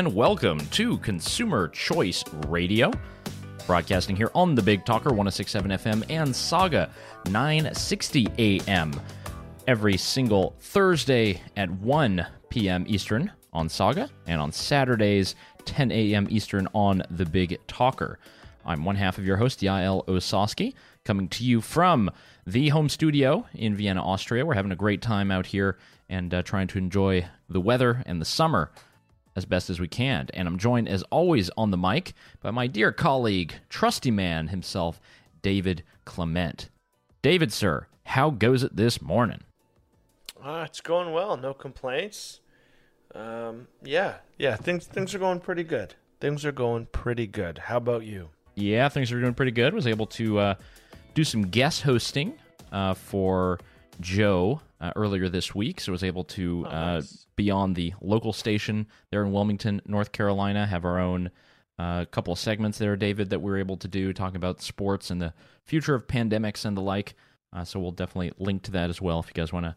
And welcome to Consumer Choice Radio, broadcasting here on the Big Talker 1067 FM and Saga 960 AM every single Thursday at 1 p.m. Eastern on Saga and on Saturdays 10 a.m. Eastern on the Big Talker. I'm one half of your host, Yael Ossowski, coming to you from the home studio in Vienna, Austria. We're having a great time out here and uh, trying to enjoy the weather and the summer as best as we can. And I'm joined, as always, on the mic by my dear colleague, trusty man himself, David Clement. David, sir, how goes it this morning? Uh, it's going well. No complaints. Um, yeah, yeah. Things things are going pretty good. Things are going pretty good. How about you? Yeah, things are doing pretty good. Was able to uh, do some guest hosting uh, for Joe uh, earlier this week, so I was able to Oh, uh, nice. be on the local station there in Wilmington, North Carolina. Have our own uh, couple of segments there, David, that we are able to do talking about sports and the future of pandemics and the like. Uh, so we'll definitely link to that as well if you guys want to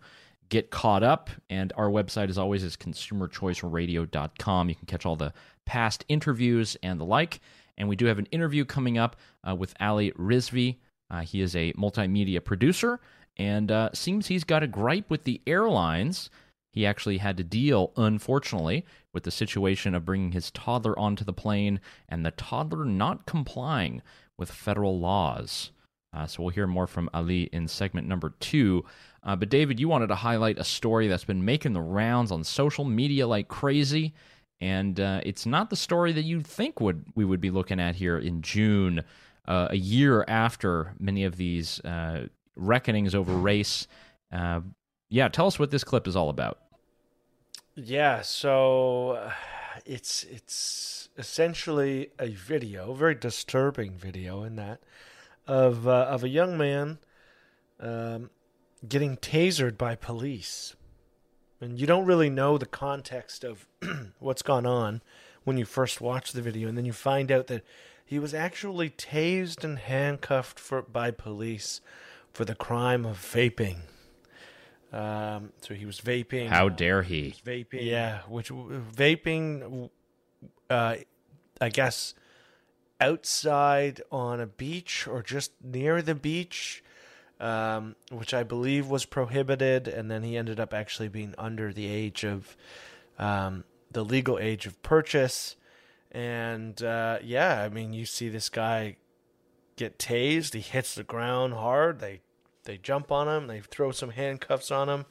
get caught up. And our website, as always, is consumerchoiceradio.com. You can catch all the past interviews and the like. And we do have an interview coming up uh, with Ali Rizvi. Uh, he is a multimedia producer and uh, seems he's got a gripe with the airlines. He actually had to deal, unfortunately, with the situation of bringing his toddler onto the plane and the toddler not complying with federal laws. Uh, so we'll hear more from Ali in segment number two. Uh, but David, you wanted to highlight a story that's been making the rounds on social media like crazy, and uh, it's not the story that you'd think would we would be looking at here in June, uh, a year after many of these uh, reckonings over race. Uh, yeah, tell us what this clip is all about. Yeah, so uh, it's it's essentially a video, a very disturbing video in that of uh, of a young man um, getting tasered by police, and you don't really know the context of what's gone on when you first watch the video, and then you find out that he was actually tased and handcuffed for by police for the crime of vaping. Um, so he was vaping. How dare he? Vaping. Yeah, which vaping, uh, I guess, outside on a beach or just near the beach, um, which I believe was prohibited, and then he ended up actually being under the age of um, the legal age of purchase. And uh, yeah, I mean, you see this guy get tased. He hits the ground hard. They they jump on him. They throw some handcuffs on him.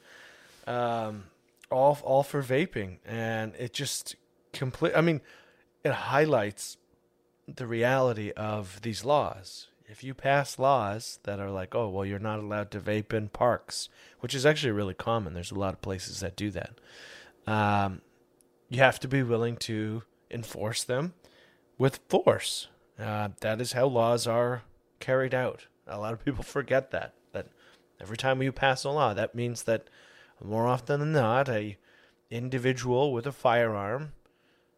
Um, all all for vaping, and it just complete. I mean, it highlights the reality of these laws. If you pass laws that are like, oh well, you're not allowed to vape in parks, which is actually really common. There's a lot of places that do that. Um, you have to be willing to enforce them with force. Uh, that is how laws are carried out. A lot of people forget that. That every time you pass a law, that means that more often than not, a individual with a firearm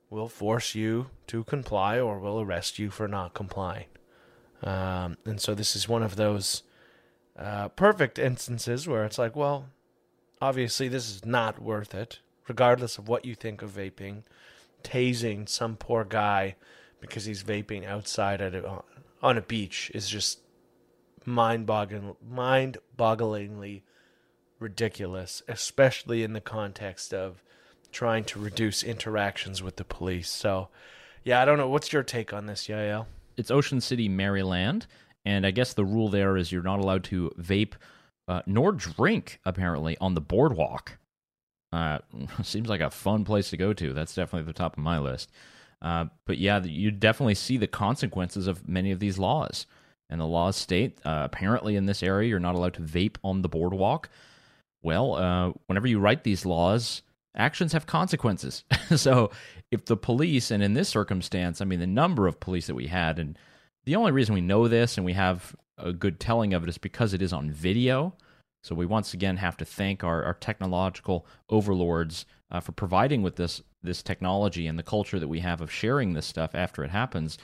will force you to comply or will arrest you for not complying. Um, and so this is one of those uh, perfect instances where it's like, well, obviously this is not worth it, regardless of what you think of vaping. Tasing some poor guy because he's vaping outside at a, on a beach is just mind-boggling, mind-bogglingly ridiculous, especially in the context of trying to reduce interactions with the police. So, yeah, I don't know. What's your take on this, Yael? It's Ocean City, Maryland, and I guess the rule there is you're not allowed to vape uh, nor drink apparently on the boardwalk. Uh, seems like a fun place to go to. That's definitely the top of my list. Uh, but yeah, you definitely see the consequences of many of these laws. And the laws state uh, apparently in this area you're not allowed to vape on the boardwalk. Well, uh, whenever you write these laws, actions have consequences. so if the police, and in this circumstance, I mean, the number of police that we had, and the only reason we know this and we have a good telling of it is because it is on video. So we once again have to thank our, our technological overlords uh, for providing with this this technology and the culture that we have of sharing this stuff after it happens.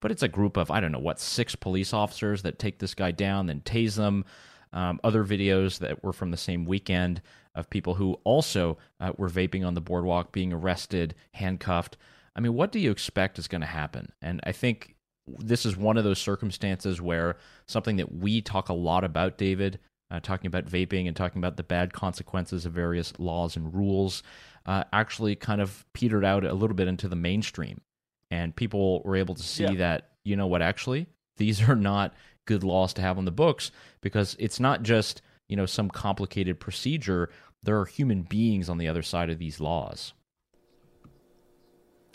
But it's a group of I don't know what six police officers that take this guy down, then tase them. Um, other videos that were from the same weekend of people who also uh, were vaping on the boardwalk, being arrested, handcuffed. I mean, what do you expect is going to happen? And I think this is one of those circumstances where something that we talk a lot about, David, uh, talking about vaping and talking about the bad consequences of various laws and rules, uh, actually kind of petered out a little bit into the mainstream. And people were able to see yeah. that, you know what, actually, these are not good laws to have on the books because it's not just, you know, some complicated procedure. There are human beings on the other side of these laws.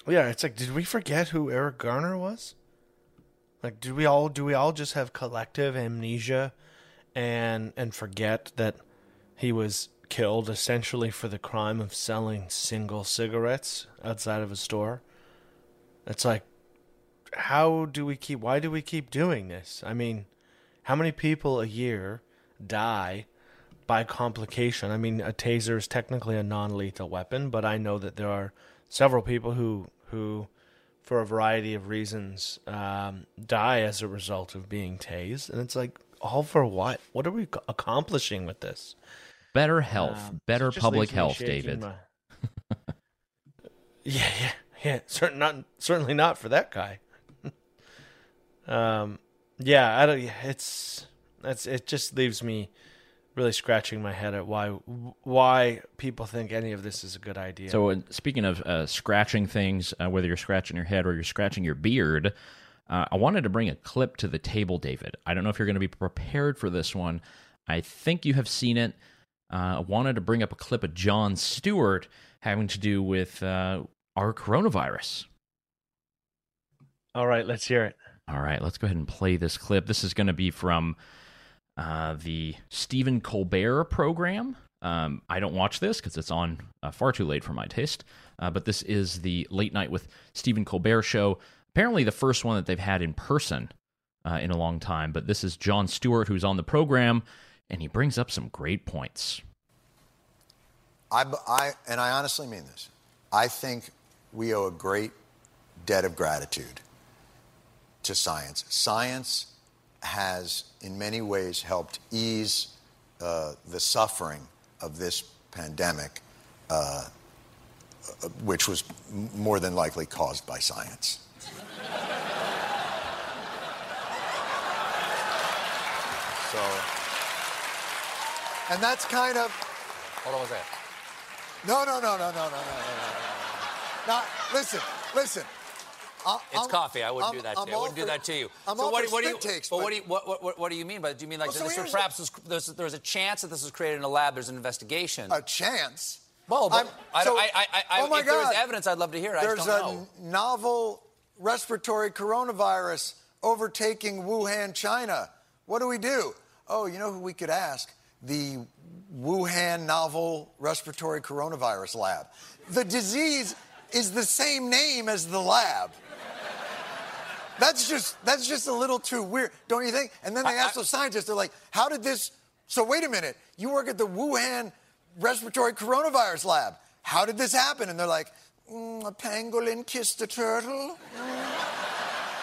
Yeah, it's like, did we forget who Eric Garner was? Like, do we all do we all just have collective amnesia, and and forget that he was killed essentially for the crime of selling single cigarettes outside of a store? It's like, how do we keep? Why do we keep doing this? I mean, how many people a year die by complication? I mean, a taser is technically a non-lethal weapon, but I know that there are several people who who for a variety of reasons, um, die as a result of being tased. And it's like, all for what? What are we accomplishing with this? Better health, um, better public health, David. My... yeah, yeah, yeah. Certain, not certainly not for that guy. um, yeah, I don't. It's that's it. Just leaves me really scratching my head at why why people think any of this is a good idea. So, uh, speaking of uh, scratching things, uh, whether you're scratching your head or you're scratching your beard, uh, I wanted to bring a clip to the table, David. I don't know if you're going to be prepared for this one. I think you have seen it. Uh, I wanted to bring up a clip of Jon Stewart having to do with uh, our coronavirus. All right, let's hear it. All right, let's go ahead and play this clip. This is going to be from uh, the Stephen Colbert program. Um, I don't watch this because it's on uh, far too late for my taste. Uh, but this is the Late Night with Stephen Colbert show. Apparently, the first one that they've had in person uh, in a long time. But this is Jon Stewart who's on the program, and he brings up some great points. I, I, and I honestly mean this. I think we owe a great debt of gratitude to science. Science has, in many ways, helped ease uh, the suffering of this pandemic, uh, uh which was more than likely caused by science. so, and that's kind of. Hold on, was that? No, no, no, no, no, no, no, no, no. Now, listen, listen. I'm, it's coffee. I wouldn't I'm, do that to you. I wouldn't do that to you. I'm so what, what do you? Takes, but, what do you? What, what, what do you mean by? Do you mean like well, so this perhaps was, there's, there's a chance that this was created in a lab? There's an investigation. A chance. Well, but I, so, I, I, I, oh my if God. there was evidence, I'd love to hear it. There's a know. novel respiratory coronavirus overtaking Wuhan, China. What do we do? Oh, you know who we could ask? The Wuhan novel respiratory coronavirus lab. The disease is the same name as the lab. That's just that's just a little too weird, don't you think? And then they ask the scientists, they're like, "How did this?" So wait a minute, you work at the Wuhan respiratory coronavirus lab. How did this happen? And they're like, mm, "A pangolin kissed a turtle."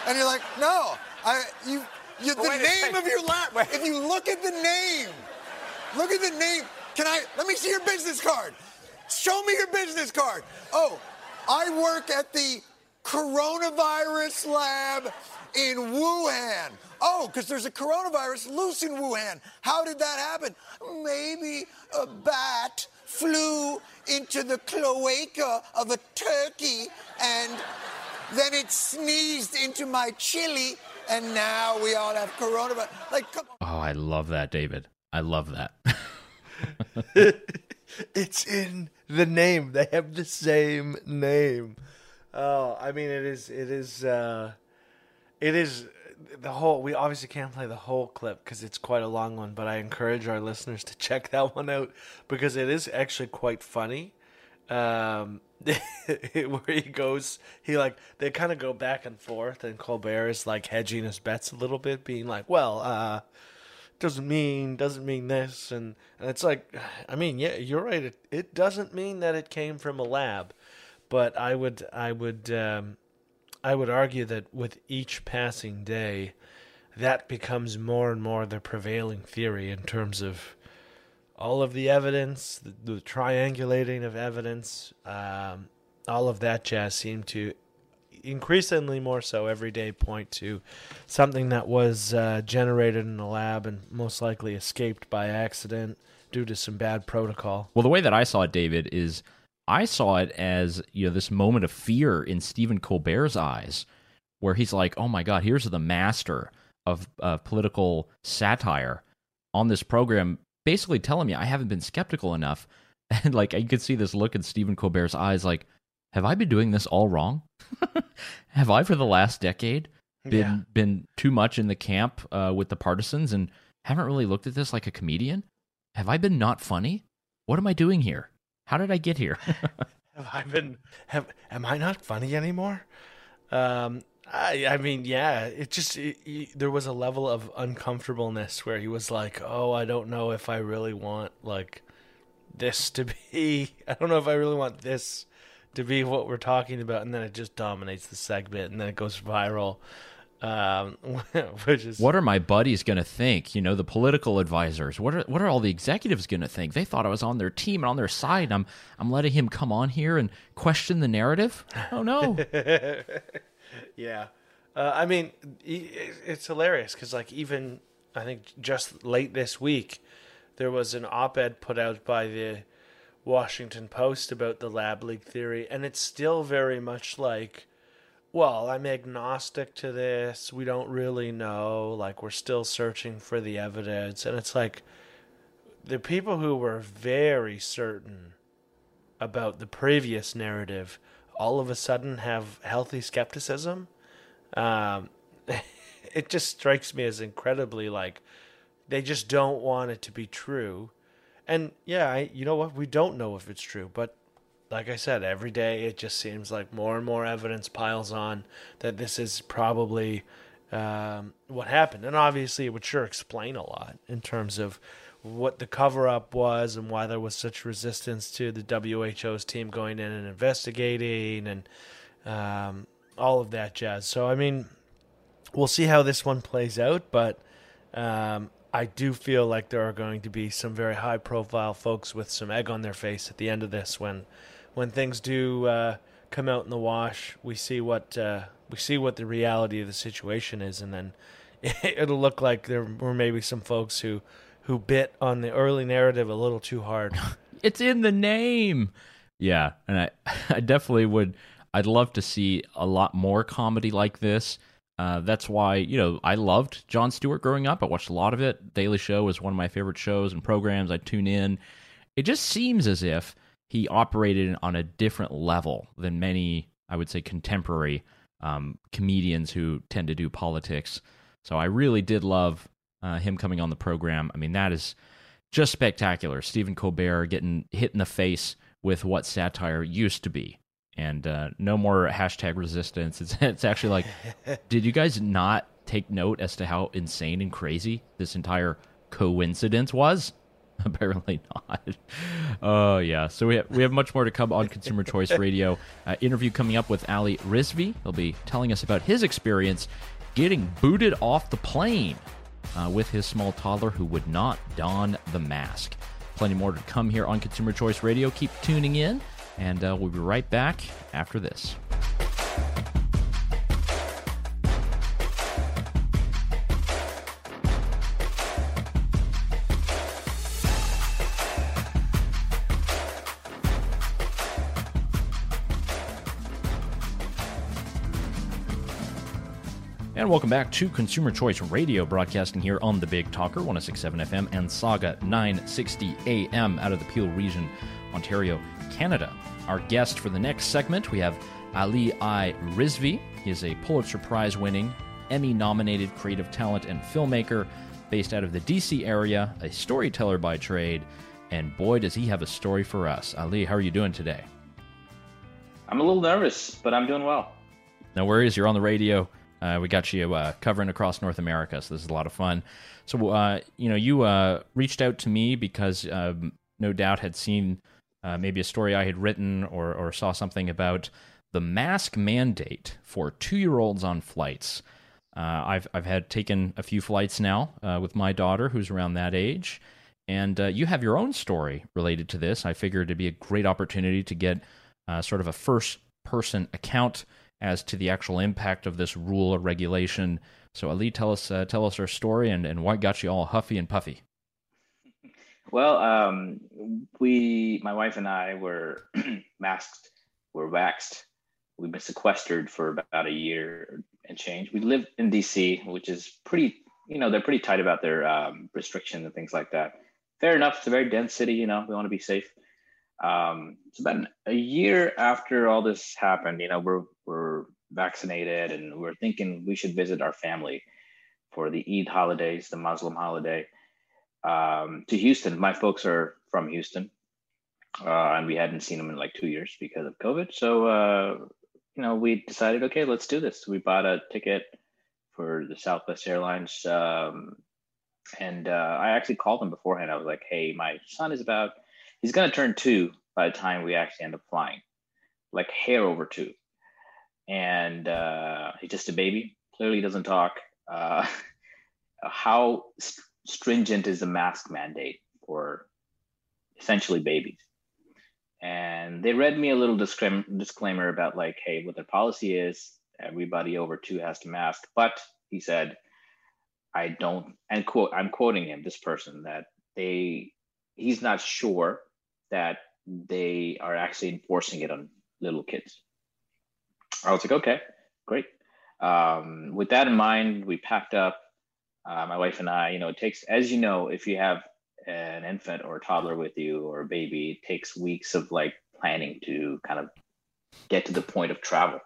And you're like, "No, I you." you the name of your lab. Wait. If you look at the name, look at the name. Can I? Let me see your business card. Show me your business card. Oh, I work at the coronavirus lab in Wuhan. Oh, because there's a coronavirus loose in Wuhan. How did that happen? Maybe a bat flew into the cloaca of a turkey and then it sneezed into my chili and now we all have coronavirus. Like, come- oh, I love that, David. I love that. it's in the name. They have the same name. Oh, I mean, it is. It is. Uh, it is the whole. We obviously can't play the whole clip because it's quite a long one. But I encourage our listeners to check that one out because it is actually quite funny. Um, where he goes, he like they kind of go back and forth, and Colbert is like hedging his bets a little bit, being like, "Well, uh, doesn't mean doesn't mean this," and and it's like, I mean, yeah, you're right. It it doesn't mean that it came from a lab but I would I would um, I would argue that with each passing day, that becomes more and more the prevailing theory in terms of all of the evidence, the, the triangulating of evidence, um, all of that jazz seemed to increasingly more so every day point to something that was uh, generated in a lab and most likely escaped by accident due to some bad protocol. Well, the way that I saw it, David, is I saw it as you know this moment of fear in Stephen Colbert's eyes, where he's like, "Oh my God, here's the master of uh, political satire on this program, basically telling me I haven't been skeptical enough." And like you could see this look in Stephen Colbert's eyes, like, "Have I been doing this all wrong? Have I, for the last decade, been Yeah. been too much in the camp uh, with the partisans and haven't really looked at this like a comedian? Have I been not funny? What am I doing here? How did I get here? Have I been? Have am I not funny anymore? Um, I I mean, yeah. It just it, it- there was a level of uncomfortableness where he was like, "Oh, I don't know if I really want like this to be. I don't know if I really want this to be what we're talking about." And then it just dominates the segment, and then it goes viral. Um, which is what are my buddies going to think? You know, the political advisors. What are what are all the executives going to think? They thought I was on their team and on their side. I'm I'm letting him come on here and question the narrative. Oh no! Yeah, uh, I mean, it's hilarious because like even I think just late this week, there was an op-ed put out by the Washington Post about the lab leak theory, and it's still very much like, well, I'm agnostic to this. We don't really know. Like we're still searching for the evidence, and it's like the people who were very certain about the previous narrative all of a sudden have healthy skepticism. Um, it just strikes me as incredibly like they just don't want it to be true. And yeah, I, you know what? We don't know if it's true, but like I said, every day it just seems like more and more evidence piles on that this is probably um, what happened. And obviously, it would sure explain a lot in terms of what the cover up was and why there was such resistance to the WHO's team going in and investigating and um, all of that jazz. So, I mean, we'll see how this one plays out, but um, I do feel like there are going to be some very high profile folks with some egg on their face at the end of this when when things do uh, come out in the wash. We see what uh, we see what the reality of the situation is, and then it'll look like there were maybe some folks who who bit on the early narrative a little too hard. it's in the name. Yeah, and I I definitely would. I'd love to see a lot more comedy like this. Uh, that's why you know I loved Jon Stewart growing up. I watched a lot of it. Daily Show was one of my favorite shows and programs. I tune in. It just seems as if he operated on a different level than many, I would say, contemporary um, comedians who tend to do politics. So I really did love uh, him coming on the program. I mean, that is just spectacular. Stephen Colbert getting hit in the face with what satire used to be. And uh, no more hashtag resistance. It's, it's actually like, did you guys not take note as to how insane and crazy this entire coincidence was? Apparently not. Oh yeah. So we have we have much more to come on Consumer Choice Radio. Uh, interview coming up with Ali Rizvi. He'll be telling us about his experience getting booted off the plane uh, with his small toddler who would not don the mask. Plenty more to come here on Consumer Choice Radio. Keep tuning in, and uh, we'll be right back after this. And welcome back to Consumer Choice Radio, broadcasting here on the Big Talker, 1067 FM and Saga 960 AM out of the Peel region, Ontario, Canada. Our guest for the next segment, we have Ali I. Rizvi. He is a Pulitzer Prize winning, Emmy nominated creative talent and filmmaker based out of the DC area, a storyteller by trade, and boy, does he have a story for us. Ali, how are you doing today? I'm a little nervous, but I'm doing well. No worries, you're on the radio. Uh, we got you uh, covering across North America, so this is a lot of fun. So, uh, you know, you uh, reached out to me because um, no doubt had seen uh, maybe a story I had written or, or saw something about the mask mandate for two year olds on flights. Uh, I've I've had taken a few flights now with my daughter, who's around that age, And uh, you have your own story related to this. I figured it'd be a great opportunity to get uh, sort of a first person account as to the actual impact of this rule or regulation. So, Ali, tell us uh, tell us our story and, and what got you all huffy and puffy. Well, um, we, my wife and I, were masked, were waxed. We've been sequestered for about a year and change. We live in DC, which is pretty, you know, they're pretty tight about their um, restrictions and things like that. Fair enough. It's a very dense city. You know, we want to be safe. Um, it's about a year after all this happened. You know, we're we're vaccinated and we're thinking we should visit our family for the Eid holidays, the Muslim holiday, um, to Houston. My folks are from Houston, uh, and we hadn't seen them in like two years because of COVID. So, uh, you know, we decided, okay, let's do this. We bought a ticket for the Southwest Airlines, um, and uh, I actually called them beforehand. I was like, hey, my son is about he's going to turn two by the time we actually end up flying, like hair over two. And uh, he's just a baby, clearly doesn't talk. Uh, how stringent is the mask mandate for essentially babies? And they read me a little discrim- disclaimer about, like, hey, what their policy is everybody over two has to mask. But he said, I don't, and quote, I'm quoting him, this person, that they, he's not sure that they are actually enforcing it on little kids. I was like, okay, great. Um, with that in mind, we packed up. Uh, my wife and I, you know, it takes, as you know, if you have an infant or a toddler with you or a baby, it takes weeks of like planning to kind of get to the point of travel.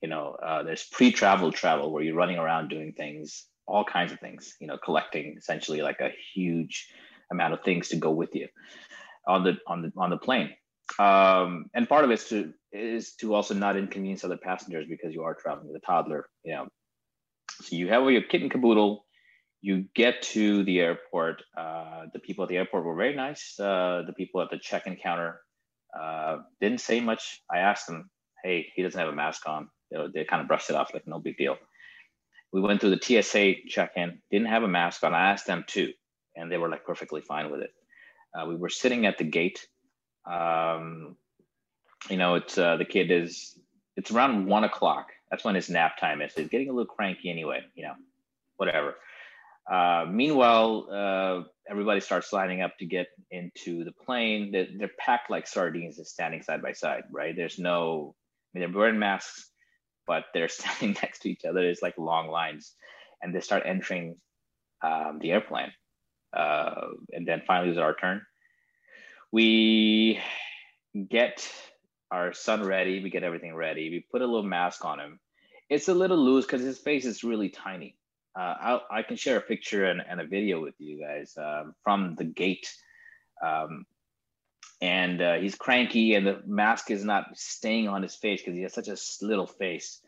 You know, uh, there's pre-travel travel where you're running around doing things, all kinds of things. You know, collecting essentially like a huge amount of things to go with you on the on the on the plane. Um, and part of it is to is to also not inconvenience other passengers because you are traveling with a toddler. You know, so you have your kit and caboodle. You get to the airport. Uh, the people at the airport were very nice. Uh, the people at the check-in counter uh, didn't say much. I asked them, "Hey, he doesn't have a mask on." They, they kind of brushed it off like no big deal. We went through the TSA check-in. Didn't have a mask on. I asked them too, and they were like perfectly fine with it. Uh, we were sitting at the gate. Um, you know, it's uh, the kid is it's around one o'clock. That's when his nap time is. He's getting a little cranky anyway. You know, whatever. Uh, meanwhile, uh, everybody starts lining up to get into the plane. They're, they're, packed like sardines, just standing side by side. Right? There's no. I mean, they're wearing masks, but they're standing next to each other. It's like long lines, and they start entering um, the airplane uh, and then finally it was our turn. We get our son ready. We get everything ready. We put a little mask on him. It's a little loose because his face is really tiny. Uh, I, can share a picture and, and, a video with you guys um, from the gate. Um, and uh, he's cranky, and the mask is not staying on his face because he has such a little face.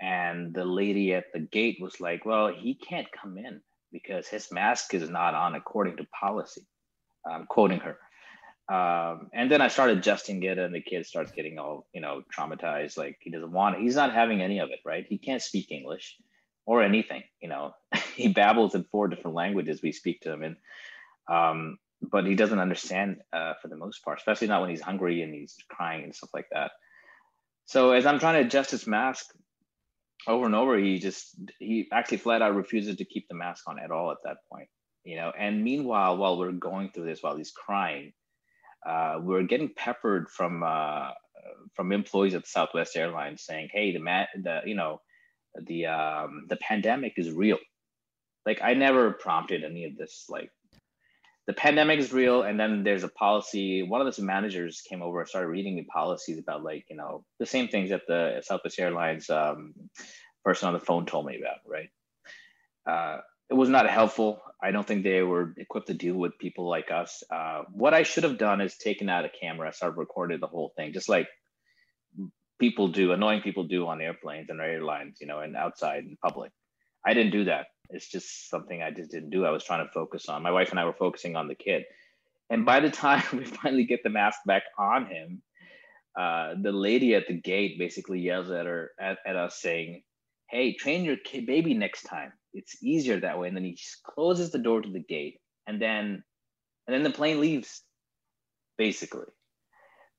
And the lady at the gate was like, "Well, he can't come in because his mask is not on according to policy. I'm quoting her. Um, and then I started adjusting it, and the kid starts getting all you know traumatized. Like he doesn't want it. He's not having any of it, right? He can't speak English or anything. You know, he babbles in four different languages. We speak to him, and um, but he doesn't understand uh, for the most part, especially not when he's hungry and he's crying and stuff like that. So as I'm trying to adjust his mask, over and over he just he actually flat out refuses to keep the mask on at all at that point you know and meanwhile while we're going through this while he's crying uh, we're getting peppered from uh, from employees at southwest airlines saying hey the mat, the you know the um, the pandemic is real. Like i never prompted any of this like the pandemic is real and then there's a policy one of the managers came over and started reading me policies about like you know the same things that the southwest airlines um, person on the phone told me about right? Uh, it was not helpful. I don't think they were equipped to deal with people like us. Uh, what i should have done is taken out a camera started recorded the whole thing just like people do annoying people do on airplanes and airlines you know and outside in public i didn't do that it's just something I just didn't do. I was trying to focus on. My wife and I were focusing on the kid. And by the time we finally get the mask back on him, uh, the lady at the gate basically yells at her at, at us saying, "Hey, train your kid baby next time. It's easier that way." And then he closes the door to the gate, and then and then the plane leaves, basically.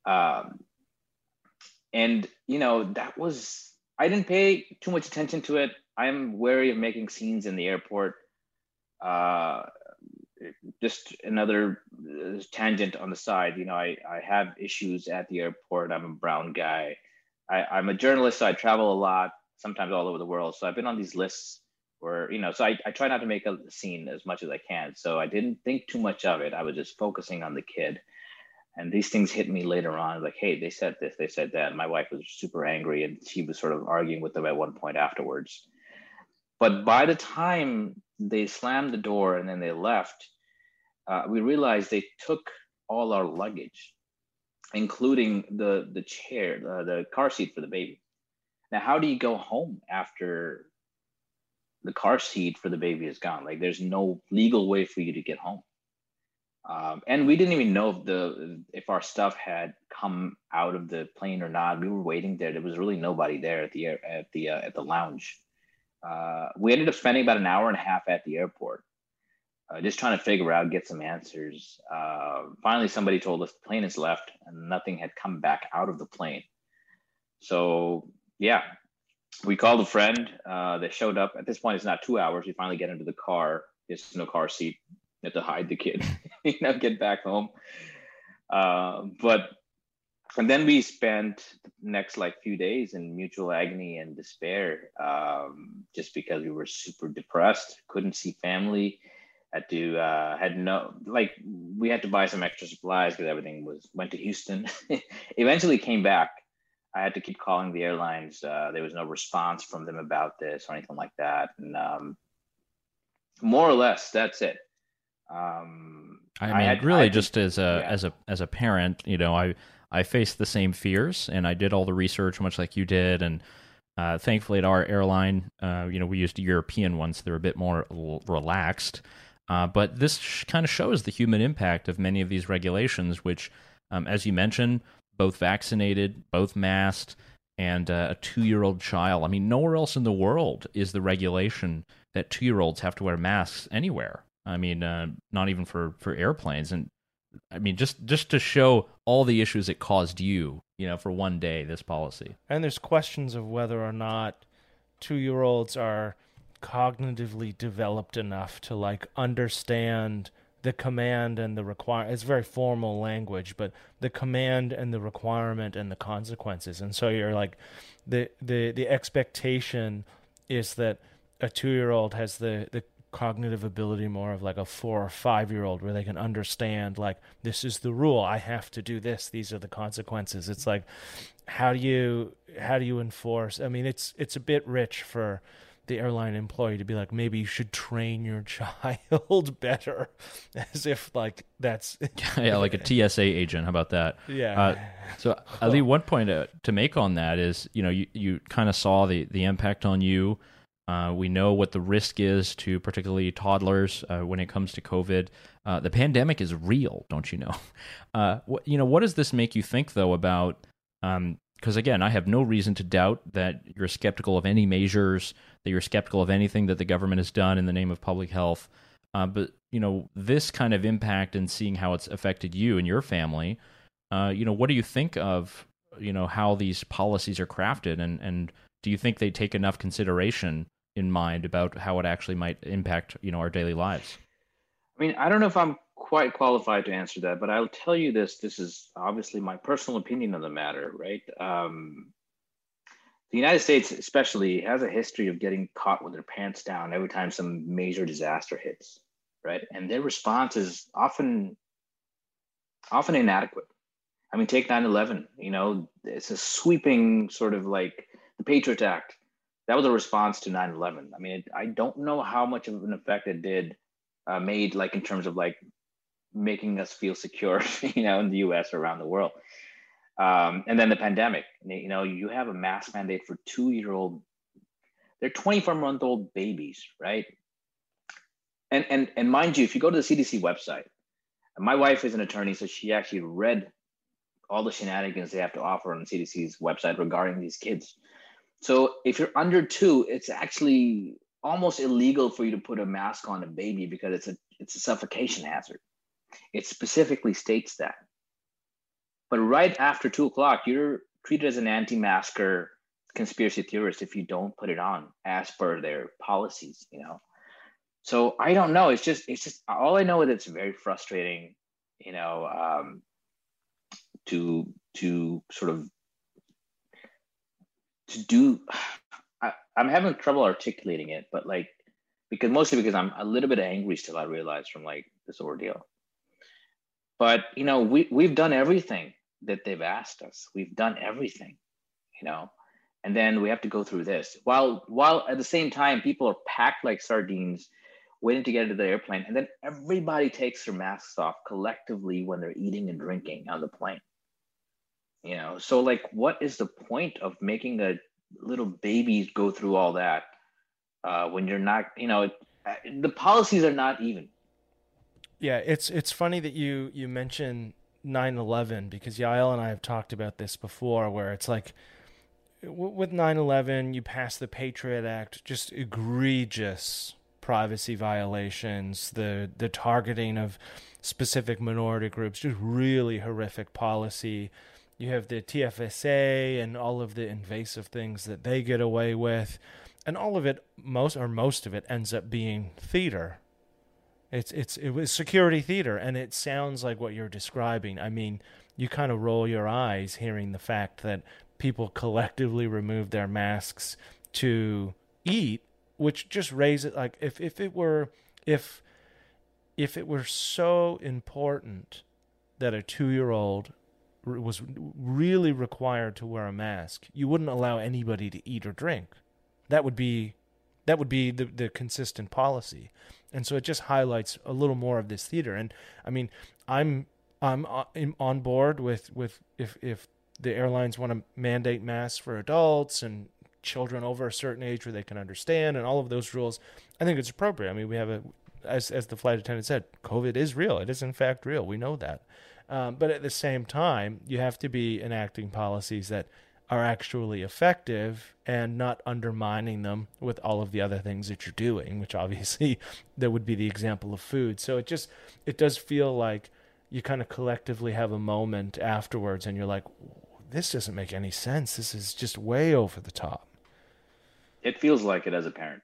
Um, and you know that was I didn't pay too much attention to it. I'm wary of making scenes in the airport. Uh, just another uh, tangent on the side. You know, I, I have issues at the airport. I'm a brown guy. I, I'm a journalist, so I travel a lot, sometimes all over the world. So I've been on these lists where, you know, so I, I try not to make a scene as much as I can. So I didn't think too much of it. I was just focusing on the kid. And these things hit me later on, like, hey, they said this, they said that. My wife was super angry and she was sort of arguing with them at one point afterwards. But by the time they slammed the door and then they left, uh, we realized they took all our luggage, including the the chair, the, the car seat for the baby. Now, how do you go home after the car seat for the baby is gone? Like, there's no legal way for you to get home. Um, and we didn't even know if the if our stuff had come out of the plane or not. We were waiting there. There was really nobody there at the at the uh, at the lounge. Uh, we ended up spending about an hour and a half at the airport, uh, just trying to figure out, get some answers. Uh, finally, somebody told us the plane has left, and nothing had come back out of the plane. So yeah, we called a friend. Uh, they showed up. At this point, it's not two hours. We finally get into the car. There's no car seat. Have to hide the kid, you know, get back home. Uh, but and then we spent the next like few days in mutual agony and despair um, just because we were super depressed couldn't see family had to uh, had no like we had to buy some extra supplies because everything was went to houston. Eventually came back. I had to keep calling the airlines uh, there was no response from them about this or anything like that. And um, more or less that's it um, I mean, I had, really, I just as a yeah. as a as a parent, you know, I I faced the same fears, and I did all the research, much like you did, and uh, thankfully at our airline, uh, you know, we used European ones; so they're a bit more l- relaxed. Uh, but this sh- kind of shows the human impact of many of these regulations, which, um, as you mentioned, both vaccinated, both masked, and uh, a two-year-old child. I mean, nowhere else in the world is the regulation that two-year-olds have to wear masks anywhere. I mean, uh, not even for for airplanes. And I mean, just just to show all the issues it caused you, you know, for one day, this policy. And there's questions of whether or not two year olds are cognitively developed enough to like understand the command and the require it's very formal language but the command and the requirement and the consequences and so you're like the the the expectation is that a 2 year old has the the cognitive ability more of like a four or five year old where they can understand like this is the rule i have to do this these are the consequences. It's like how do you how do you enforce i mean it's it's a bit rich for the airline employee to be like maybe you should train your child better as if like that's yeah like a tsa agent how about that? Yeah. Uh, so ali one point to, to make on that is you know you, you kind of saw the the impact on you uh, we know what the risk is to particularly toddlers uh, when it comes to COVID. Uh, the pandemic is real, don't you know? Uh, what, you know, what does this make you think though about? Because um, again, I have no reason to doubt that you're skeptical of any measures, that you're skeptical of anything that the government has done in the name of public health. Uh, but you know, this kind of impact and seeing how it's affected you and your family. Uh, you know, what do you think of? You know how these policies are crafted, and and do you think they take enough consideration in mind about how it actually might impact you know our daily lives. I mean i don't know if i'm quite qualified to answer that but i'll tell you this this is obviously my personal opinion on the matter right? Um, the united states especially has a history of getting caught with their pants down every time some major disaster hits right? And their response is often often inadequate. I mean take 9-11 you know it's a sweeping sort of like the patriot act that was a response to 9-11 i mean it, i don't know how much of an effect it did uh, made like in terms of like making us feel secure you know in the us or around the world. Um, and then the pandemic you know you have a mask mandate for two year old they're 24 month old babies right? And and and mind you if you go to the cdc website my wife is an attorney so she actually read all the shenanigans they have to offer on the cdc's website regarding these kids so if you're under two, it's actually almost illegal for you to put a mask on a baby because it's a it's a suffocation hazard. it specifically states that. But right after two o'clock, you're treated as an anti-masker conspiracy theorist if you don't put it on as per their policies, you know. So I don't know. It's just it's just all I know is it's very frustrating, you know, um, to to sort of to do I, I'm having trouble articulating it, but like because mostly because I'm a little bit angry still, I realize from like this ordeal. But you know, we we've done everything that they've asked us. We've done everything, you know, and then we have to go through this while while at the same time people are packed like sardines waiting to get into the airplane and then everybody takes their masks off collectively when they're eating and drinking on the plane you know so like what is the point of making a little baby go through all that uh, when you're not you know uh, the policies are not even? Yeah it's it's funny that you you mention 9-11 because yael and i have talked about this before where it's like with 9-11 you pass the patriot act just egregious privacy violations the the targeting of specific minority groups just really horrific policy you have the TFSA and all of the invasive things that they get away with, and all of it, most or most of it, ends up being theater. It's it's it was security theater, and it sounds like what you're describing. I mean, you kind of roll your eyes hearing the fact that people collectively remove their masks to eat, which just raises like if if it were if if it were so important that a two year old was really required to wear a mask, you wouldn't allow anybody to eat or drink. That would be that would be the the consistent policy. And so it just highlights a little more of this theater. And I mean, I'm I'm uh, on board with with if if the airlines want to mandate masks for adults and children over a certain age where they can understand and all of those rules, I think it's appropriate. I mean, we have a as as the flight attendant said, COVID is real. It is in fact real. We know that. Um, but at the same time, you have to be enacting policies that are actually effective and not undermining them with all of the other things that you're doing, which obviously that would be the example of food. So it just it does feel like you kind of collectively have a moment afterwards and you're like this doesn't make any sense. This is just way over the top. It feels like it as a parent.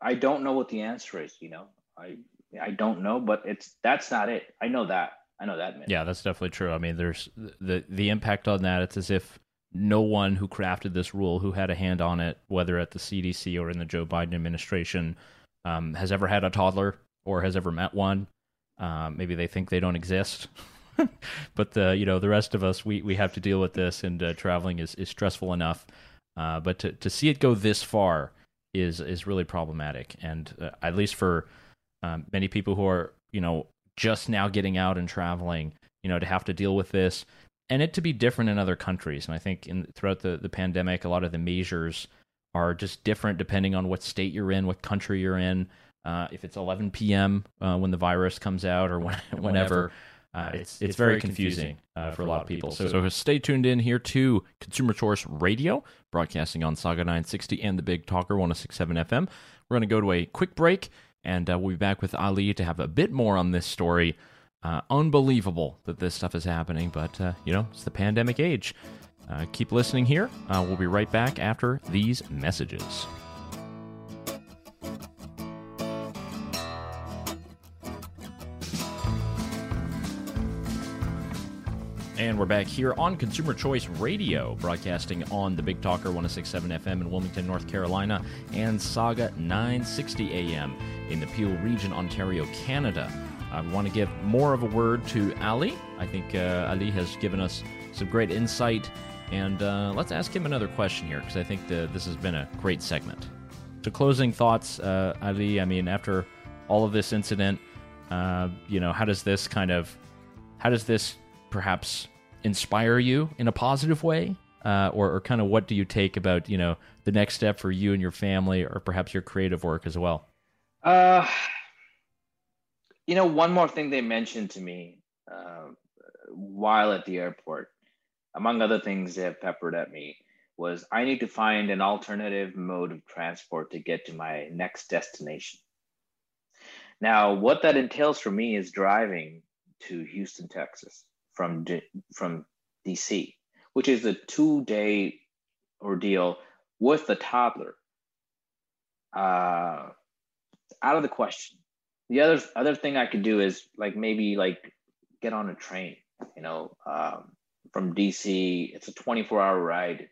I don't know what the answer is, you know. I I don't know, but it's that's not it. I know that. I know that. Yeah, that's definitely true. I mean, there's the the impact on that. It's as if no one who crafted this rule, who had a hand on it, whether at the CDC or in the Joe Biden administration, um, has ever had a toddler or has ever met one. Uh, maybe they think they don't exist. but the you know the rest of us we, we have to deal with this and uh, traveling is, is stressful enough uh, but to, to see it go this far is is really problematic and uh, at least for um, many people who are you know just now getting out and traveling, you know, to have to deal with this and it to be different in other countries. And I think in throughout the, the pandemic, a lot of the measures are just different depending on what state you're in, what country you're in. Uh, if it's 11 p.m. Uh, when the virus comes out or when, whenever, uh, it's, it's, it's very confusing uh, for a lot of people. So, so stay tuned in here to Consumer Choice Radio, broadcasting on Saga 960 and the Big Talker 1067 FM. We're going to go to a quick break. And uh, we'll be back with Ali to have a bit more on this story. Uh, unbelievable that this stuff is happening, but uh, you know, it's the pandemic age. Uh, keep listening here. Uh, we'll be right back after these messages. And we're back here on Consumer Choice Radio, broadcasting on the Big Talker 1067 FM in Wilmington, North Carolina, and Saga 960 AM in the Peel Region, Ontario, Canada. I want to give more of a word to Ali. I think uh, Ali has given us some great insight, and uh, let's ask him another question here because I think the, this has been a great segment. So, closing thoughts, uh, Ali. I mean, after all of this incident, uh, you know, how does this kind of, how does this perhaps inspire you in a positive way? Uh, or, or kind of what do you take about, you know, the next step for you and your family or perhaps your creative work as well? Uh, you know, one more thing they mentioned to me uh, while at the airport, among other things they have peppered at me, was I need to find an alternative mode of transport to get to my next destination. Now, what that entails for me is driving to Houston, Texas from D- from DC, which is a two day ordeal with a toddler. Uh, out of the question. The other other thing I could do is like maybe like get on a train, you know, um, from DC. It's a 24 hour ride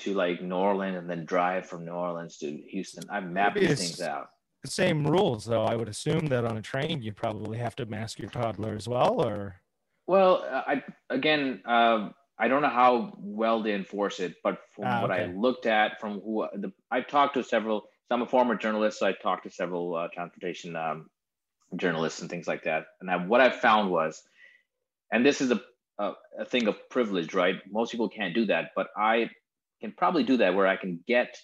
to like New Orleans and then drive from New Orleans to Houston. I've mapped these things out. The same rules, though. I would assume that on a train you probably have to mask your toddler as well, or. Well, I again, uh, I don't know how well they enforce it, but from ah, what I looked at, from who the, I've talked to several. So I'm a former journalist, so I talked to several uh, transportation um, journalists and things like that. And I, what I found was, and this is a, a, a thing of privilege, right? Most people can't do that, but I can probably do that where I can get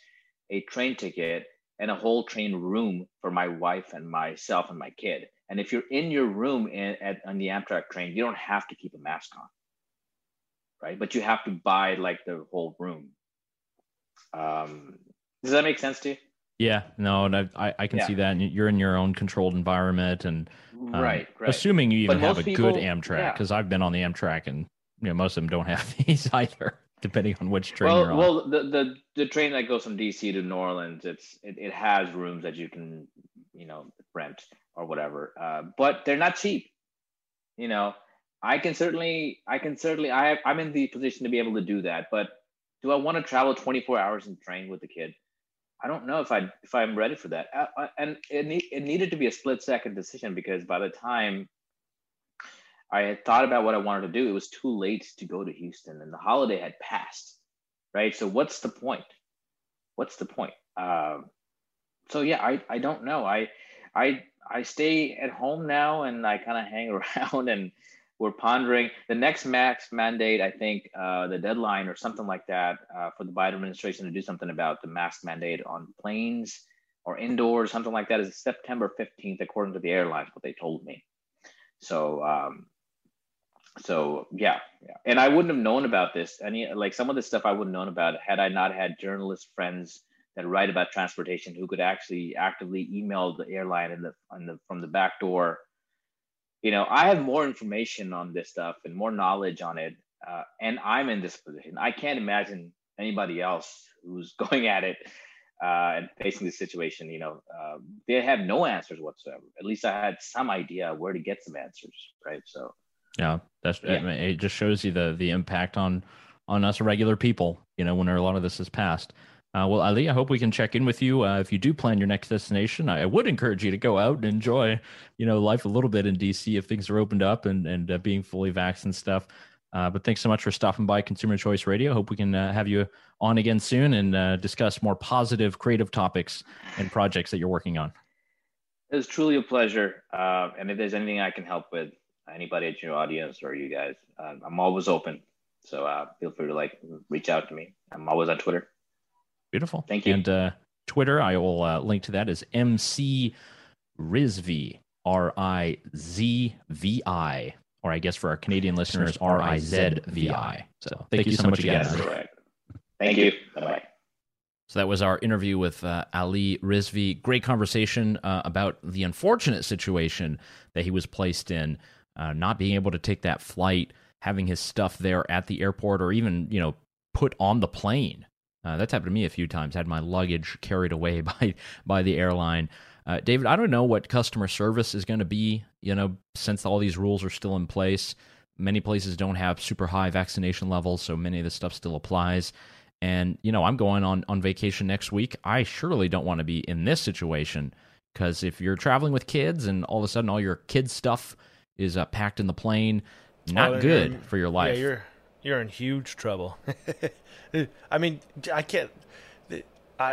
a train ticket and a whole train room for my wife and myself and my kid. And if you're in your room in, at, on the Amtrak train, you don't have to keep a mask on, right? But you have to buy like the whole room. Um, does that make sense to you? Yeah, no, and I I can yeah. see that. And you're in your own controlled environment, and um, right, right, assuming you even have a people, good Amtrak, because yeah. I've been on the Amtrak, and you know most of them don't have these either depending on which train well, you're on. Well, the, the the train that goes from DC to New Orleans, it's it, it has rooms that you can, you know, rent or whatever. Uh, but they're not cheap. You know, I can certainly I can certainly I have, I'm in the position to be able to do that. But do I want to travel 24 hours in train with the kid? I don't know if I if I'm ready for that. Uh, uh and it it needed to be a split second decision because by the time I had thought about what I wanted to do. It was too late to go to Houston, and the holiday had passed, right? So what's the point? What's the point? Um, so yeah, I I don't know. I I I stay at home now, and I kind of hang around, and we're pondering the next max mandate. I think uh, the deadline or something like that uh, for the Biden administration to do something about the mask mandate on planes or indoors, something like that, is September fifteenth, according to the airlines. What they told me. So um, so yeah, yeah, and I wouldn't have known about this. Any like some of the stuff I wouldn't known about had I not had journalist friends that write about transportation who could actually actively email the airline and the, on the from the back door. You know, I have more information on this stuff and more knowledge on it, uh, and I'm in this position. I can't imagine anybody else who's going at it uh, and facing this situation. You know, uh, they have no answers whatsoever. At least I had some idea where to get some answers, right? So yeah, that's yeah. I mean, it. Just shows you the the impact on on us regular people. You know, when a lot of this is passed. Uh, well, Ali, I hope we can check in with you uh, if you do plan your next destination. I, I, would encourage you to go out and enjoy, you know, life a little bit in DC if things are opened up and and uh, being fully vaxxed and stuff. Uh, but thanks so much for stopping by Consumer Choice Radio. Hope we can uh, have you on again soon and uh, discuss more positive, creative topics and projects that you're working on. It was truly a pleasure. and if there's anything I can help with, anybody at your audience or you guys, uh, I'm always open. So uh, feel free to like reach out to me. I'm always on Twitter. Beautiful. Thank you. And uh, Twitter, I will uh, link to that is MC Rizvi, R I Z V I, or I guess for our Canadian listeners, R I Z V I. So thank, you so much again. Thank you. Bye bye. So that was our interview with uh, Ali Rizvi. Great conversation uh, about the unfortunate situation that he was placed in uh, not being able to take that flight, having his stuff there at the airport, or even you know put on the plane. Uh, that's happened to me a few times. Had my luggage carried away by by the airline. Uh, David, I don't know what customer service is going to be. You know, since all these rules are still in place, many places don't have super high vaccination levels, so many of the stuff still applies. And you know, I'm going on on vacation next week. I surely don't want to be in this situation because if you're traveling with kids and all of a sudden all your kids stuff is uh, packed in the plane. Not oh, good for your life. Yeah, you're you're in huge trouble. I mean, I can't. I,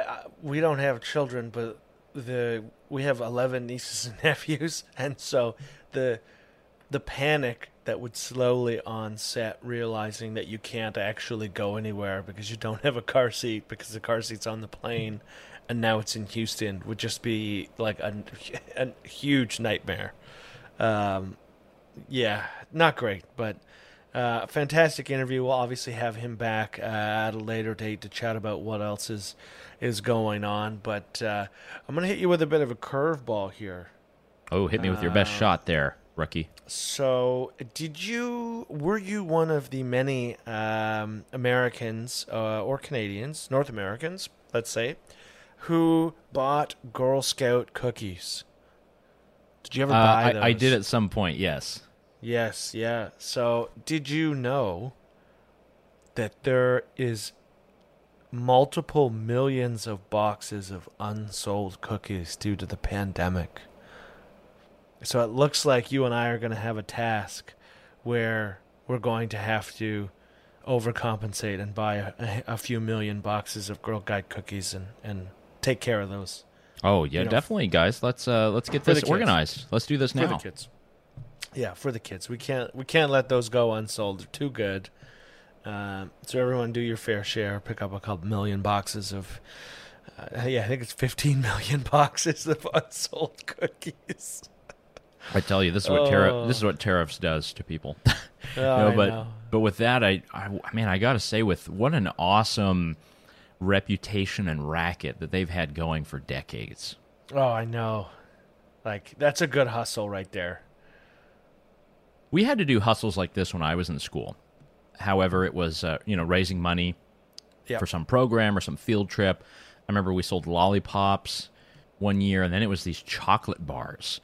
I we don't have children, but the we have eleven nieces and nephews, and so the the panic that would slowly onset realizing that you can't actually go anywhere because you don't have a car seat because the car seat's on the plane and now it's in Houston would just be like a, a huge nightmare. Um, yeah, not great, but uh, fantastic interview. We'll obviously have him back uh, at a later date to chat about what else is is going on. But uh, I'm going to hit you with a bit of a curveball here. Oh, hit me with your best uh, shot there. rookie. So, did you were you one of the many um, Americans uh, or Canadians, North Americans, let's say, who bought Girl Scout cookies? Did you ever Uh, buy I, those? I did at some point. Yes. Yes, yeah. So, did you know that there is multiple millions of boxes of unsold cookies due to the pandemic? So, it looks like you and I are going to have a task where we're going to have to overcompensate and buy a, a few million boxes of Girl Guide cookies and, and take care of those Oh yeah, You know, definitely, guys. Let's uh let's get this organized. Let's do this for the now. kids. Yeah, for the kids. We can't we can't let those go unsold. They're too good. Um, so everyone, do your fair share. Pick up a couple million boxes of. Uh, yeah, I think it's 15 million boxes of unsold cookies. I tell you, this is what tariff Oh. this is what tariffs does to people. Oh, No, but know. but with that, I, I I mean, I got to say, with what an awesome reputation and racket that they've had going for decades. Oh, I know. Like that's a good hustle right there. We had to do hustles like this when I was in school. However, it was uh, you know raising money Yep. for some program or some field trip. I remember we sold lollipops one year, and then it was these chocolate bars.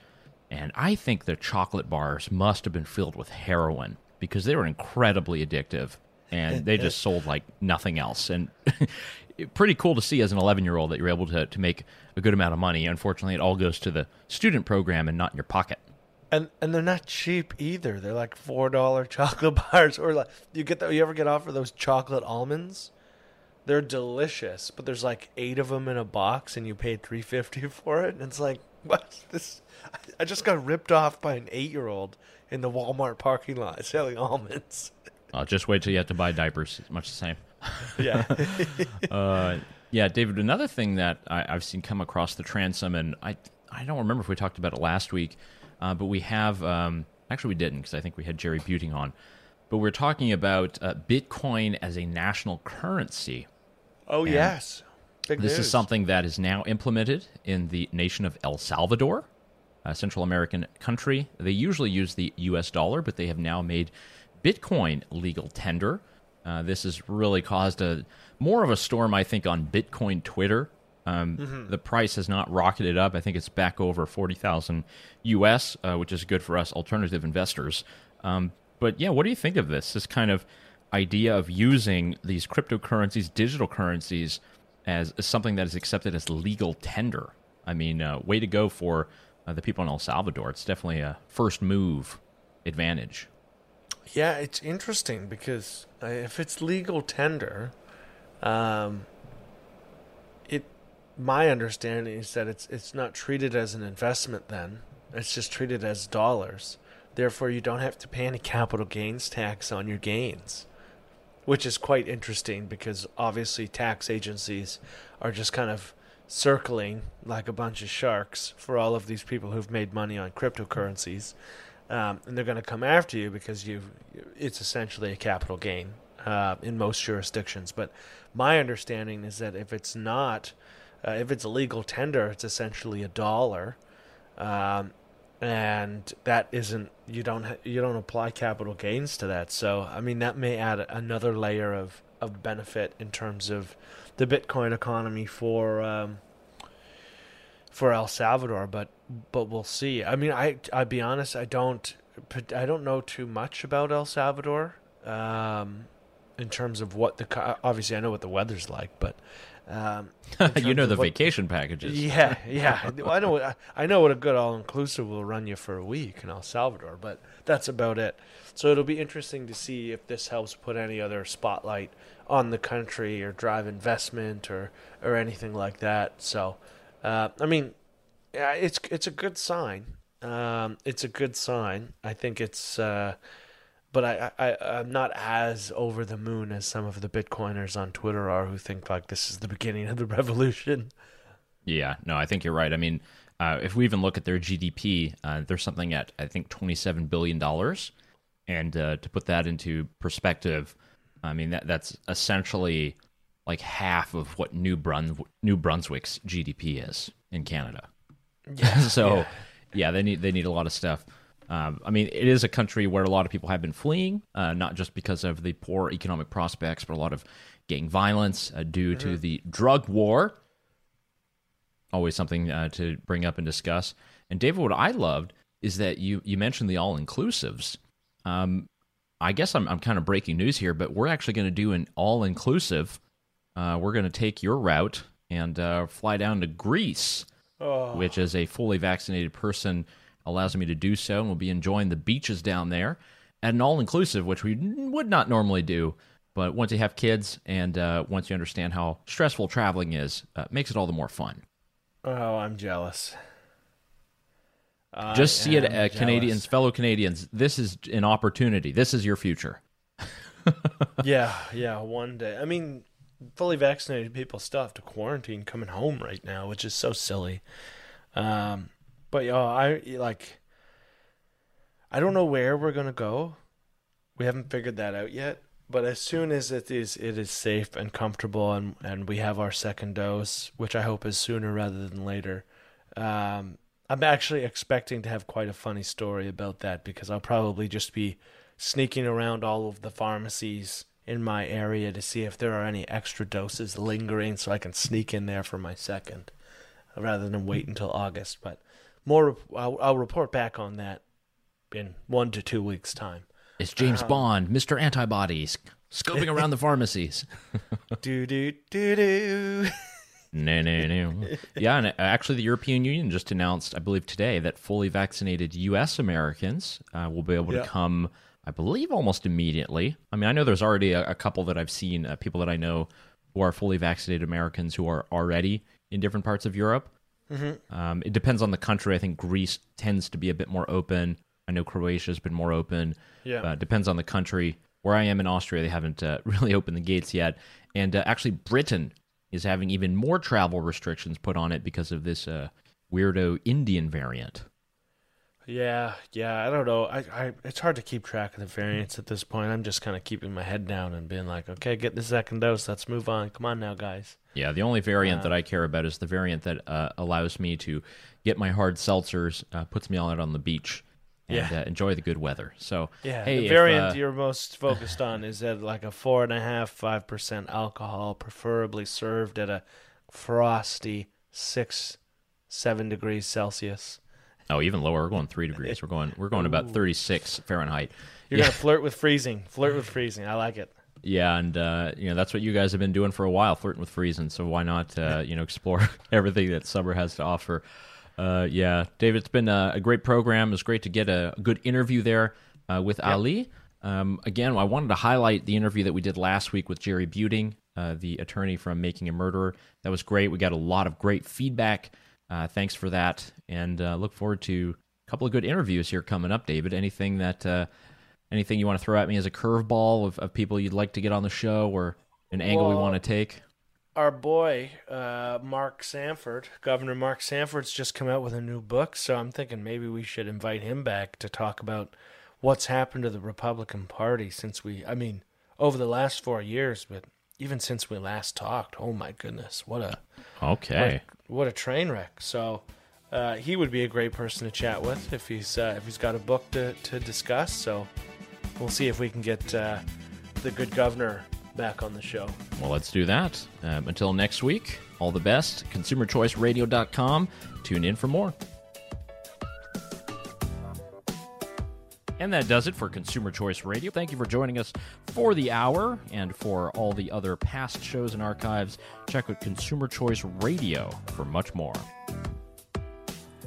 And I think the chocolate bars must have been filled with heroin because they were incredibly addictive, and they just sold like nothing else. And pretty cool to see as an 11 year old that you're able to, to make a good amount of money. Unfortunately, it all goes to the student program and not in your pocket. And and they're not cheap either. They're like four dollar chocolate bars, or like you get the, you ever get offered those chocolate almonds? They're delicious, but there's like eight of them in a box, and you paid three fifty for it. And it's like, what? This? I just got ripped off by an eight year old in the Walmart parking lot selling almonds. Uh, just wait till you have to buy diapers. It's much the same. Yeah, Uh, yeah, David. Another thing that I, I've seen come across the transom, and I I don't remember if we talked about it last week, uh, but we have. Um, actually, we didn't because I think we had Jerry Buting on. But we're talking about uh, Bitcoin as a national currency. Oh yes, Big This is something that is now implemented in the nation of El Salvador, a Central American country. They usually use the U.S. dollar, but they have now made Bitcoin legal tender. Uh, this has really caused a more of a storm, I think, on Bitcoin Twitter. Um, The price has not rocketed up. I think it's back over forty thousand U.S., uh, which is good for us alternative investors. Um, but yeah, what do you think of this? This kind of idea of using these cryptocurrencies, digital currencies, as, as something that is accepted as legal tender. I mean, uh, way to go for uh, the people in El Salvador. It's definitely a first move advantage. Yeah, it's interesting because uh, if it's legal tender, um, my understanding is that it's it's not treated as an investment. Then it's just treated as dollars. Therefore, you don't have to pay any capital gains tax on your gains, which is quite interesting because obviously tax agencies are just kind of circling like a bunch of sharks for all of these people who've made money on cryptocurrencies um, and they're going to come after you because you it's essentially a capital gain uh, in most jurisdictions. But my understanding is that if it's not, uh, if it's a legal tender, it's essentially a dollar, um, and that isn't you don't ha- you don't apply capital gains to that. So I mean that may add another layer of of benefit in terms of the Bitcoin economy for. Um, for El Salvador, but but we'll see. I mean, I I'll be honest, I don't I don't know too much about El Salvador um, in terms of what the obviously I know what the weather's like, but um, you know the what- vacation packages. Yeah, yeah. I know what I know what a good all inclusive will run you for a week in El Salvador, but that's about it. So it'll be interesting to see if this helps put any other spotlight on the country or drive investment or or anything like that. So, uh, I mean, yeah, it's it's a good sign. Um, it's a good sign. I think it's. Uh, but I, I, I'm not as over the moon as some of the Bitcoiners on Twitter are who think like this is the beginning of the revolution. Yeah, no, I think you're right. I mean, uh, if we even look at their GDP, uh, there's something at I think 27 billion dollars, and uh, to put that into perspective, I mean that that's essentially like half of what New Brun New Brunswick's GDP is in Canada. Yeah. so, yeah. they need they need a lot of stuff. Um, I mean, it is a country where a lot of people have been fleeing, uh, not just because of the poor economic prospects, but a lot of gang violence uh, due to the drug war. Always something uh, to bring up and discuss. And David, what I loved is that you you mentioned the all inclusives. Um, I guess I'm I'm kind of breaking news here, but we're actually going to do an all inclusive. Uh, we're going to take your route and uh, fly down to Greece, which is a fully vaccinated person allows me to do so, and we'll be enjoying the beaches down there at an all inclusive, which we would not normally do. But once you have kids and uh, once you understand how stressful traveling is, uh, makes it all the more fun. Oh, I'm jealous. I Just see it, uh, Canadians, fellow Canadians. This is an opportunity. This is your future. yeah, yeah, one day. I mean, fully vaccinated people still have to quarantine coming home right now, which is so silly. Um, but yeah, I like. I don't know where we're gonna go. We haven't figured that out yet. But as soon as it is, it is safe and comfortable, and and we have our second dose, which I hope is sooner rather than later. Um, I'm actually expecting to have quite a funny story about that because I'll probably just be sneaking around all of the pharmacies in my area to see if there are any extra doses lingering so I can sneak in there for my second rather than wait until August. But more, I'll, I'll report back on that in one to two weeks' time. It's James Bond, Mr. Antibodies, scoping around the pharmacies. do do do do. No, no, no. Yeah, and uh, actually, the European Union just announced, I believe today, that fully vaccinated U.S. Americans uh, will be able Yeah. to come, I believe, almost immediately. I mean, I know there's already a, a couple that I've seen, uh, people that I know who are fully vaccinated Americans who are already in different parts of Europe. Um, it depends on the country. I think Greece tends to be a bit more open. I know Croatia's been more open. Yeah. Uh, depends on the country. Where I am in Austria, they haven't uh, really opened the gates yet. And uh, actually, Britain is having even more travel restrictions put on it because of this uh, weirdo Indian variant. Yeah, yeah. I don't know. I, I, it's hard to keep track of the variants at this point. I'm just kind of keeping my head down and being like, okay, get the second dose. Let's move on. Come on now, guys. Yeah, the only variant that I care about is the variant that uh, allows me to get my hard seltzers, uh, puts me all out on the beach, and Yeah. uh, enjoy the good weather. So, Yeah, hey, the variant uh, you're most focused on is at like a four and a half, five percent alcohol, preferably served at a frosty six, seven degrees Celsius. Oh, even lower. We're going three degrees. We're going. We're going about thirty six Fahrenheit. You're Yeah. gonna flirt with freezing. Flirt with freezing. I like it. Yeah, and uh, you know that's what you guys have been doing for a while, flirting with freezing. So why not, uh, you know, explore everything that summer has to offer? Uh, yeah, David, it's been a, a great program. It was great to get a, a good interview there uh, with Ali. Um, again, I wanted to highlight the interview that we did last week with Jerry Buting, uh, the attorney from Making a Murderer. That was great. We got a lot of great feedback. Uh, thanks for that, and uh, look forward to a couple of good interviews here coming up. David, anything that uh, anything you want to throw at me as a curveball of, of people you'd like to get on the show or an angle we want to take? Our boy, uh, Mark Sanford, Governor Mark Sanford's just come out with a new book, so I'm thinking maybe we should invite him back to talk about what's happened to the Republican Party since we, I mean, over the last four years, but even since we last talked. Oh my goodness, what a Okay. What a train wreck. So uh, he would be a great person to chat with if he's uh, if he's got a book to, to discuss. So we'll see if we can get uh, the good governor back on the show. Well, let's do that. Um, until next week, all the best. ConsumerChoiceRadio.com. Tune in for more. And that does it for Consumer Choice Radio. Thank you for joining us for the hour and for all the other past shows and archives. Check out Consumer Choice Radio for much more.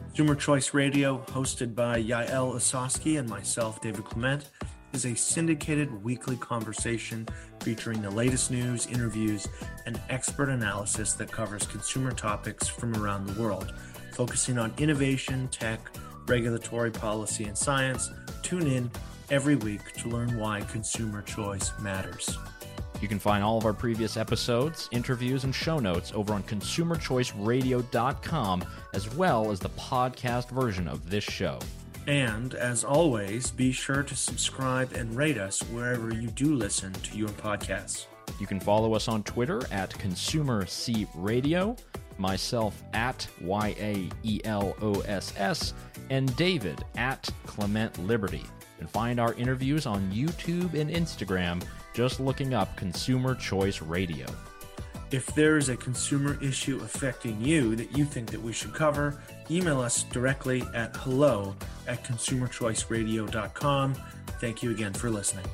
Consumer Choice Radio, hosted by Yael Ossowski and myself, David Clement, is a syndicated weekly conversation featuring the latest news, interviews, and expert analysis that covers consumer topics from around the world, focusing on innovation, tech, regulatory policy, and science. Tune in every week to learn why consumer choice matters. You can find all of our previous episodes, interviews, and show notes over on consumerchoiceradio.com, as well as the podcast version of this show. And as always, be sure to subscribe and rate us wherever you do listen to your podcasts. You can follow us on Twitter at Consumer C Radio, myself at Y A E L O S S, and David at Clement Liberty. And find our interviews on YouTube and Instagram just looking up Consumer Choice Radio. If there is a consumer issue affecting you that you think that we should cover, email us directly at hello at consumerchoiceradio.com. Thank you again for listening.